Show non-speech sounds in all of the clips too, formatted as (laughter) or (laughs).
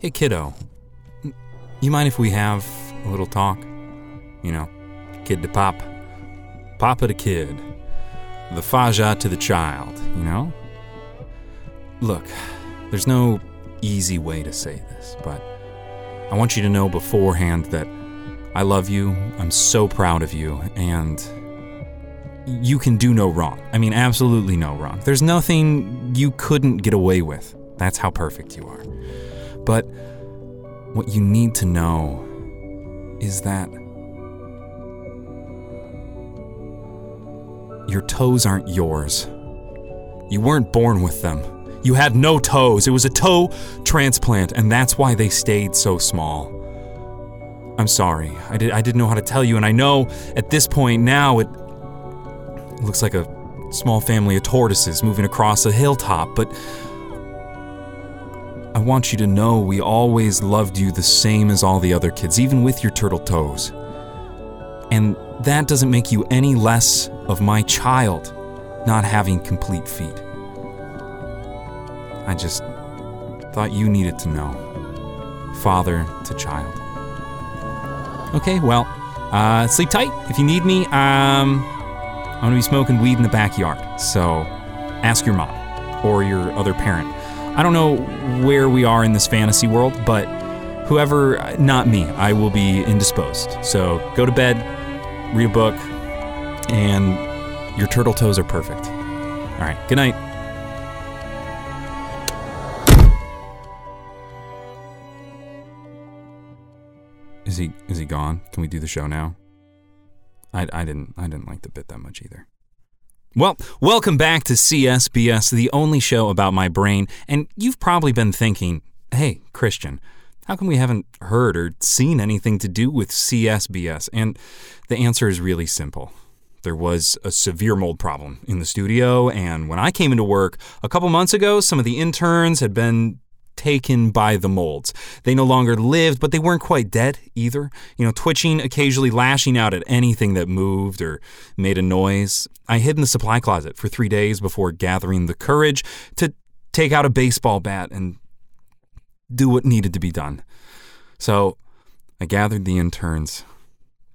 Hey, kiddo. You mind if we have a little talk? You know, kid to pop, papa to kid, the faja to the child, you know? Look, there's no easy way to say this, but I want you to know beforehand that I love you, I'm so proud of you, and you can do no wrong. I mean, absolutely no wrong. There's nothing you couldn't get away with. That's how perfect you are. But what you need to know is that your toes aren't yours. You weren't born with them. You had no toes. It was a toe transplant, and that's why they stayed so small. I'm sorry. I, did, I didn't know how to tell you, and I know at this point now it, it looks like a small family of tortoises moving across a hilltop, but I want you to know we always loved you the same as all the other kids, even with your turtle toes. And that doesn't make you any less of my child not having complete feet. I just thought you needed to know. Father to child. Okay, well, uh, sleep tight. If you need me, um, I'm gonna be smoking weed in the backyard. So ask your mom or your other parent. I don't know where we are in this fantasy world, but whoever, not me, I will be indisposed. So go to bed, read a book, and your turtle toes are perfect. All right, good night. Is he is he gone? Can we do the show now? I, I didn't I didn't like the bit that much either. Well, welcome back to CSBS, the only show about my brain. And you've probably been thinking, hey, Christian, how come we haven't heard or seen anything to do with CSBS? And the answer is really simple. There was a severe mold problem in the studio, and when I came into work a couple months ago, some of the interns had been taken by the molds. They no longer lived, but they weren't quite dead either. You know, twitching, occasionally lashing out at anything that moved or made a noise. I hid in the supply closet for three days before gathering the courage to take out a baseball bat and do what needed to be done. So I gathered the interns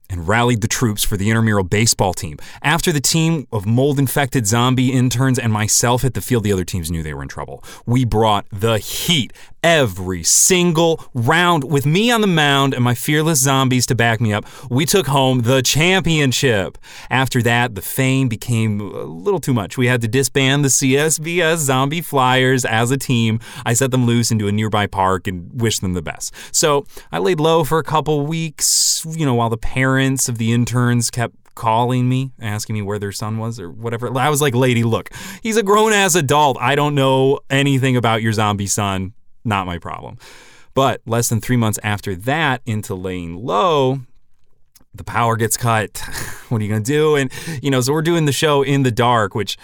and rallied the troops for the intramural baseball team. After the team of mold infected zombie interns and myself hit the field, the other teams knew they were in trouble. We brought the heat every single round with me on the mound and my fearless zombies to back me up. We took home the championship. After that, the fame became a little too much. We had to disband the CSBS Zombie Flyers as a team. I set them loose into a nearby park and wished them the best. So I laid low for a couple weeks, you know, while the parents of the interns kept calling me, asking me where their son was or whatever. I was like, lady, look, he's a grown ass adult. I don't know anything about your zombie son. Not my problem. But less than three months after that, into laying low, the power gets cut. (laughs) what are you going to do? And, you know, so we're doing the show in the dark, which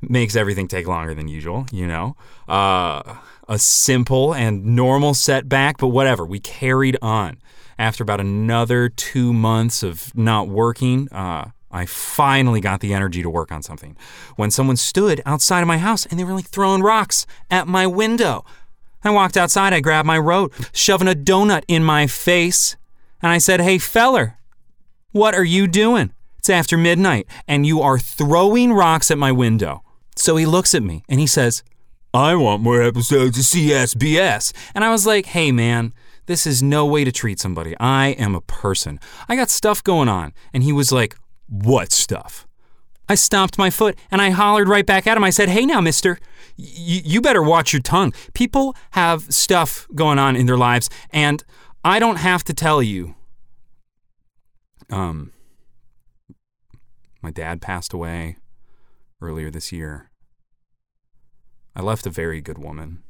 makes everything take longer than usual, you know? Uh, a simple and normal setback, but whatever. We carried on. After about another two months of not working, uh, I finally got the energy to work on something. When someone stood outside of my house and they were like throwing rocks at my window. I walked outside, I grabbed my robe, shoving a donut in my face, and I said, Hey, feller, what are you doing? It's after midnight, and you are throwing rocks at my window. So he looks at me and he says, I want more episodes of CSBS. And I was like, Hey, man, this is no way to treat somebody. I am a person. I got stuff going on. And he was like, What stuff? I stomped my foot and I hollered right back at him. I said, Hey now, mister, y- you better watch your tongue. People have stuff going on in their lives, and I don't have to tell you. Um, my dad passed away earlier this year. I left a very good woman.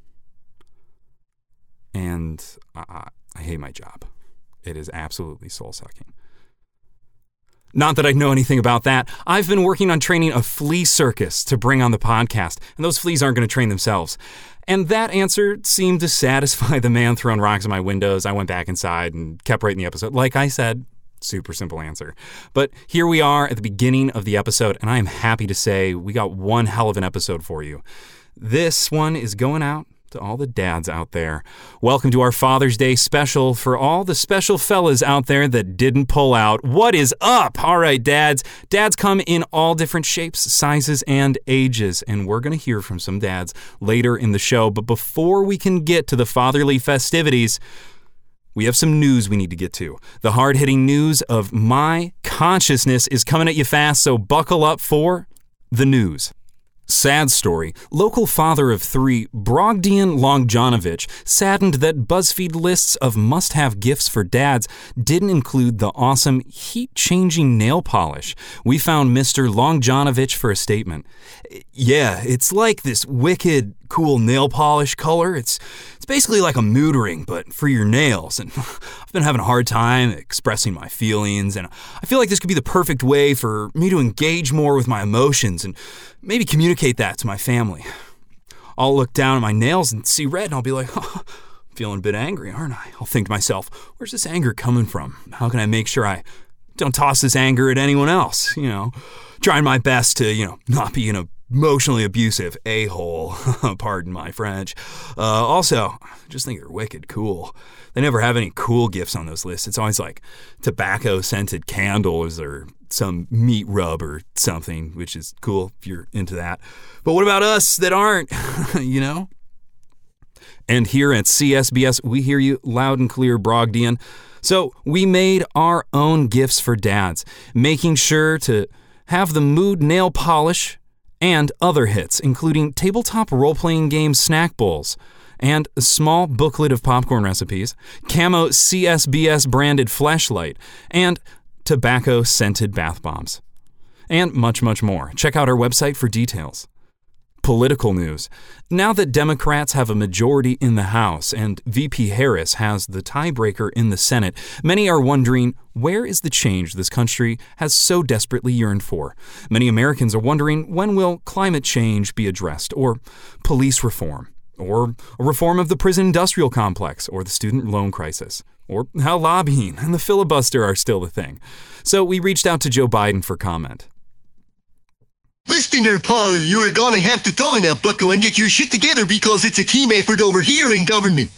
And I, I hate my job. It is absolutely soul sucking. Not that I know anything about that. I've been working on training a flea circus to bring on the podcast, and those fleas aren't going to train themselves. And that answer seemed to satisfy the man throwing rocks at my windows. I went back inside and kept writing the episode. Like I said, super simple answer. But here we are at the beginning of the episode, and I am happy to say we got one hell of an episode for you. This one is going out to all the dads out there. Welcome to our Father's Day special for all the special fellas out there that didn't pull out. What is up? All right, dads. Dads come in all different shapes, sizes, and ages, and we're going to hear from some dads later in the show. But before we can get to the fatherly festivities, we have some news we need to get to. The hard hitting news of my consciousness is coming at you fast, so buckle up for the news. Sad story. Local father of three, Brogdian Longjanovich, saddened that BuzzFeed lists of must have gifts for dads didn't include the awesome heat changing nail polish. We found Mr. Longjanovich for a statement. Yeah, it's like this wicked cool nail polish color. It's it's basically like a mood ring, but for your nails. And (laughs) I've been having a hard time expressing my feelings, and I feel like this could be the perfect way for me to engage more with my emotions and maybe communicate that to my family. I'll look down at my nails and see red, and I'll be like, (laughs) oh, I'm feeling a bit angry, aren't I? I'll think to myself, where's this anger coming from? How can I make sure I don't toss this anger at anyone else? You know, trying my best to, you know, not be in a emotionally abusive a hole. (laughs) Pardon my French. Uh, also, just think they're wicked cool. They never have any cool gifts on those lists. It's always like tobacco scented candles or some meat rub or something, which is cool if you're into that. But what about us that aren't? (laughs) you know? And here at CSBS, we hear you loud and clear, Brogdian. So we made our own gifts for dads, making sure to have the mood nail polish and other hits, including tabletop role playing game snack bowls and a small booklet of popcorn recipes, camo CSBS branded flashlight, and tobacco scented bath bombs. And much, much more. Check out our website for details. Political news. Now that Democrats have a majority in the House and VP Harris has the tiebreaker in the Senate, many are wondering where is the change this country has so desperately yearned for? Many Americans are wondering when will climate change be addressed, or police reform, or a reform of the prison industrial complex, or the student loan crisis, or how lobbying and the filibuster are still the thing. So we reached out to Joe Biden for comment. Listen there, Paul, you're gonna have to tell now, bucko, and get your shit together because it's a team effort over here in government.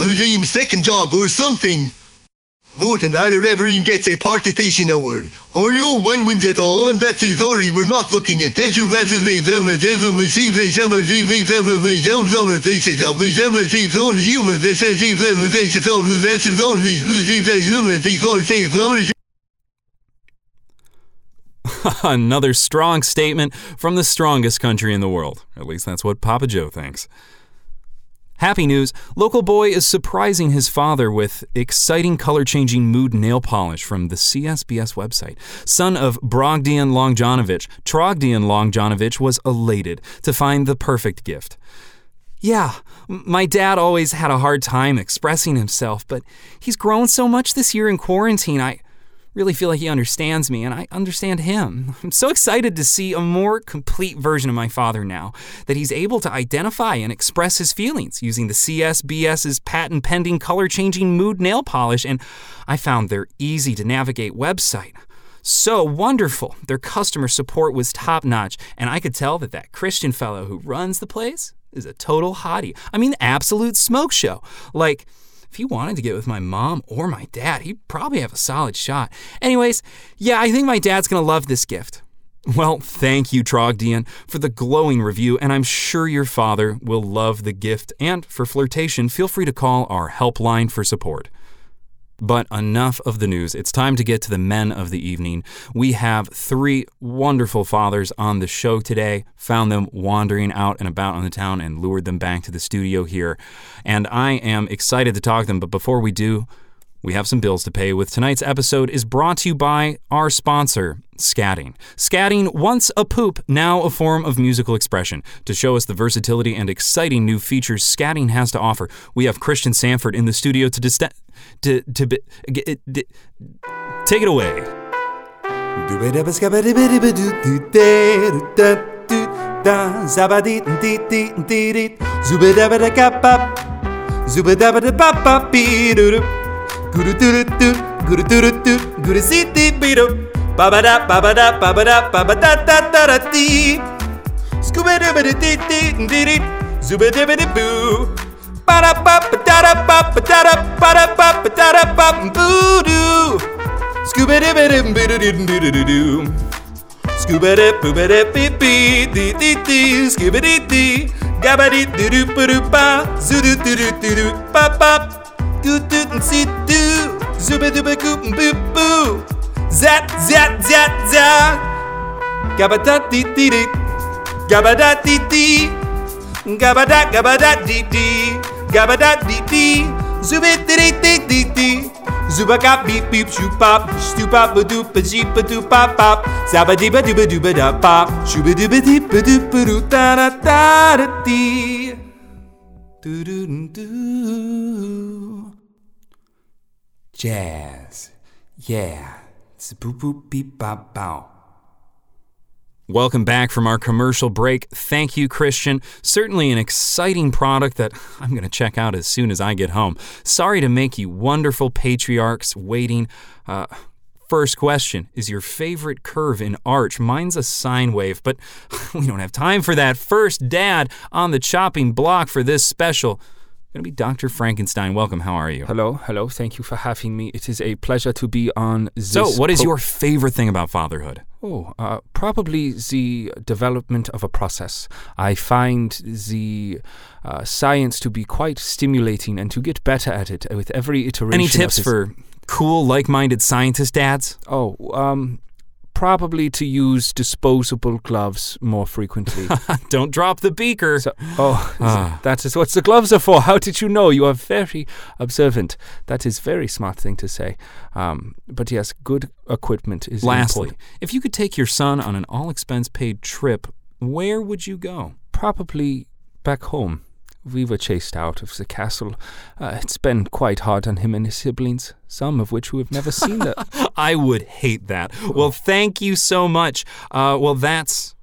A second job or something. More than either ever he gets a participation award. No one wins at all, and that's his story. We're not looking at that. You to leave them them and see they of these things ever they don't know that they that we never see on human. This is even they say so that's his own these they human they say (laughs) Another strong statement from the strongest country in the world. At least that's what Papa Joe thinks. Happy news local boy is surprising his father with exciting color changing mood nail polish from the CSBS website. Son of Brogdian Longjanovich, Trogdian Longjanovich was elated to find the perfect gift. Yeah, my dad always had a hard time expressing himself, but he's grown so much this year in quarantine. I really feel like he understands me and I understand him. (laughs) I'm so excited to see a more complete version of my father now, that he's able to identify and express his feelings using the CSBS's patent pending color changing mood nail polish, and I found their easy to navigate website. So wonderful. Their customer support was top notch, and I could tell that that Christian fellow who runs the place is a total hottie. I mean, absolute smoke show. Like, if he wanted to get with my mom or my dad, he'd probably have a solid shot. Anyways, yeah, I think my dad's gonna love this gift. Well, thank you, Trogdian, for the glowing review, and I'm sure your father will love the gift. And for flirtation, feel free to call our helpline for support. But enough of the news. It's time to get to the men of the evening. We have three wonderful fathers on the show today. Found them wandering out and about on the town and lured them back to the studio here. And I am excited to talk to them. But before we do, we have some bills to pay with tonight's episode is brought to you by our sponsor, Scatting. Scatting, once a poop, now a form of musical expression. To show us the versatility and exciting new features Scatting has to offer, we have Christian Sanford in the studio to to to be, d- take it away. Guru doo doo guru doo doo guru si di be do. Ba ba da ba ba da ba ba da ba ba da da da da dee. Scooba doo ba dee dee dee dee dee ba dee boo. Ba da ba ba da da ba ba da da ba da ba ba da da ba boo doo. Scooba dee ba dee ba dee dee dee dee dee. Scooba dee boo ba dee bee bee dee dee dee. Scooba dee dee. Gabba dee doo doo doo ba. Zoo doo doo doo doo doo ba ba. Goo doo and see doo. Zooba doo ba goo and boo boo. Zat zat zat zat. Gabba da dee dee dee. Gabba da dee dee. Gabba da gabba da dee dee. Gabba da dee dee. Zooba dee dee dee dee. Zuba got beep beep shoop pop. Stoop ba doop a jeep a doop pop pop. Zabba dee ba doo ba doo ba da pop. Shooba doo ba dee ba doo da da da da dee. Doo doo doo. Jazz. Yeah. It's a boop boop beep bop bow. Welcome back from our commercial break. Thank you, Christian. Certainly an exciting product that I'm going to check out as soon as I get home. Sorry to make you wonderful patriarchs waiting. Uh, first question Is your favorite curve in arch? Mine's a sine wave, but (laughs) we don't have time for that. First, dad on the chopping block for this special. Going to be Dr. Frankenstein. Welcome. How are you? Hello, hello. Thank you for having me. It is a pleasure to be on this. So, what is pro- your favorite thing about fatherhood? Oh, uh, probably the development of a process. I find the uh, science to be quite stimulating and to get better at it with every iteration. Any tips for cool, like minded scientist dads? Oh, um, probably to use disposable gloves more frequently. (laughs) Don't drop the beaker. So, oh, Ah. (laughs) that is what the gloves are for. How did you know? You are very observant. That is very smart thing to say. Um, but yes, good equipment is Lastly, important. if you could take your son on an all expense paid trip, where would you go? Probably back home. We were chased out of the castle. Uh, it's been quite hard on him and his siblings, some of which we have never seen. The- (laughs) I would hate that. Well, thank you so much. Uh, well, that's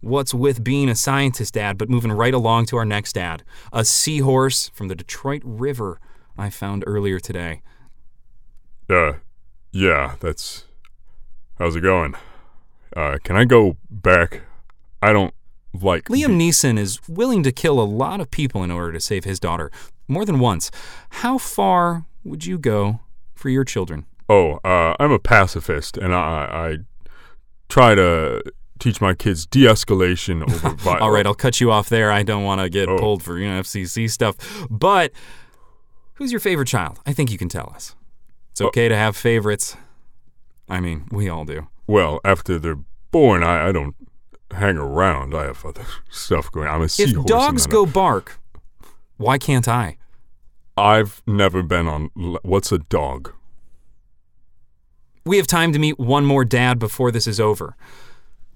what's with being a scientist, Dad. But moving right along to our next ad a seahorse from the Detroit River I found earlier today. Uh, yeah, that's. How's it going? Uh, can I go back? I don't like. Liam Neeson is willing to kill a lot of people in order to save his daughter, more than once. How far would you go for your children? Oh, uh, I'm a pacifist, and I, I try to teach my kids de-escalation over (laughs) violence. All right, I'll cut you off there. I don't want to get Oh. pulled for you know FCC stuff. But who's your favorite child? I think you can tell us. It's Oh. okay to have favorites. I mean, we all do. Well, after they're born, I, I don't hang around. I have other (laughs) stuff going. I'm a If seahorse. and dogs go bark, why can't I? I've never been on. What's a dog? We have time to meet one more dad before this is over.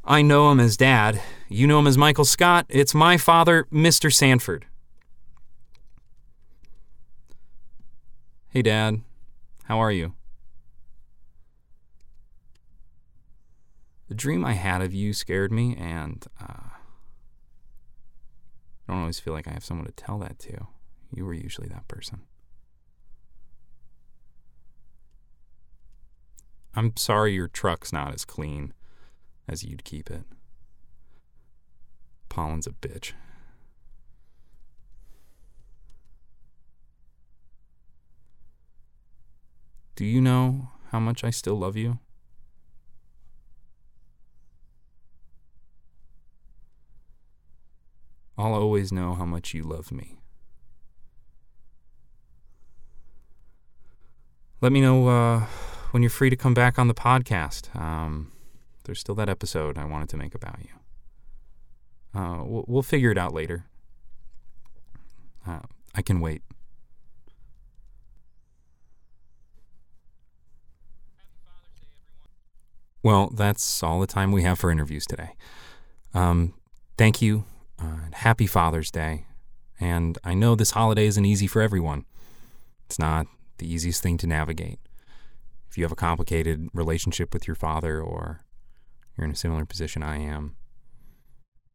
I know him as dad. You know him as Michael Scott. It's my father, Mr. Sanford. Hey, Dad. How are you? The dream I had of you scared me, and uh, I don't always feel like I have someone to tell that to. You were usually that person. I'm sorry your truck's not as clean as you'd keep it. Pollen's a bitch. Do you know how much I still love you? I'll always know how much you love me. Let me know uh, when you're free to come back on the podcast. Um, there's still that episode I wanted to make about you. Uh, we'll, we'll figure it out later. Uh, I can wait. Well, that's all the time we have for interviews today. Um, thank you, uh, happy Father's Day. And I know this holiday isn't easy for everyone. It's not the easiest thing to navigate. If you have a complicated relationship with your father or you're in a similar position I am,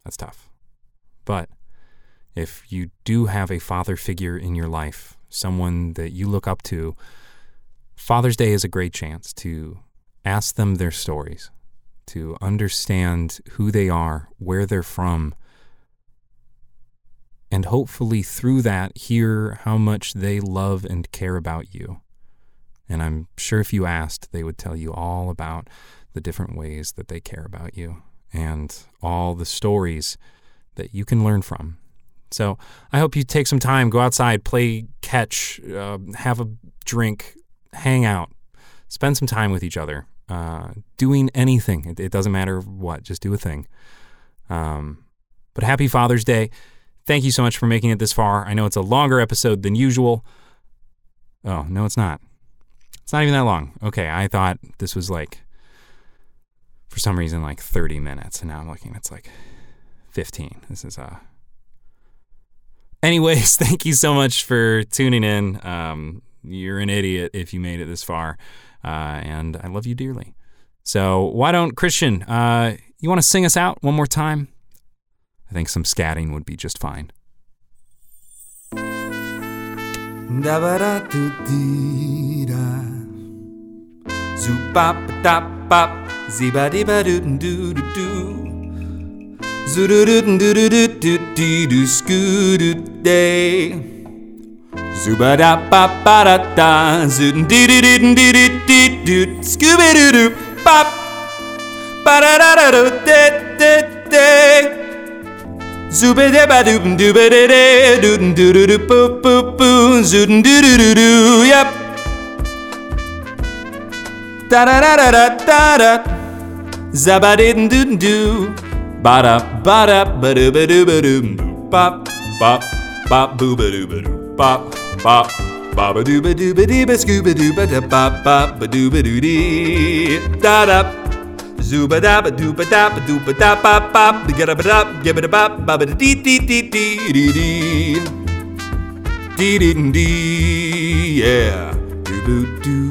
that's tough. But if you do have a father figure in your life, someone that you look up to, Father's Day is a great chance to ask them their stories, to understand who they are, where they're from, and hopefully through that hear how much they love and care about you. And I'm sure if you asked, they would tell you all about the different ways that they care about you and all the stories that you can learn from. So I hope you take some time, go outside, play catch, uh, have a drink, hang out, spend some time with each other, uh, doing anything. It, it, doesn't matter what, just do a thing. Um, but happy Father's Day. Thank you so much for making it this far. I know it's a longer episode than usual. Oh, no, it's not. It's not even that long. Okay, I thought this was like, for some reason, like 30 minutes. And now I'm looking, it's like 15. This is, uh, anyways, (laughs) thank you so much for tuning in. Um, you're an idiot if you made it this far. Uh, and I love you dearly. So why don't Christian, uh, you want to sing us out one more time? I think some scatting would be just fine. Scooby doo doo bop. Ba da da da. Zooba da ba doo doo ba da da doo doo doo doo boo boo boo. Zoo doo doo doo doo. Yep. Da da da da da da da. Zabba doo doo doo. Ba da ba da ba doo ba doo ba doo. Bop bop bop boo ba doo ba doo. Bop bop. Ba ba doo ba doo ba doo ba scooba doo ba da bop bop ba doo ba doo dee. Da da. Zuba daba dooba daba dooba da bop bop, get up up, give it a bop, bop it dee dee dee dee dee dee. Dee dee dee, yeah. Doo doo doo.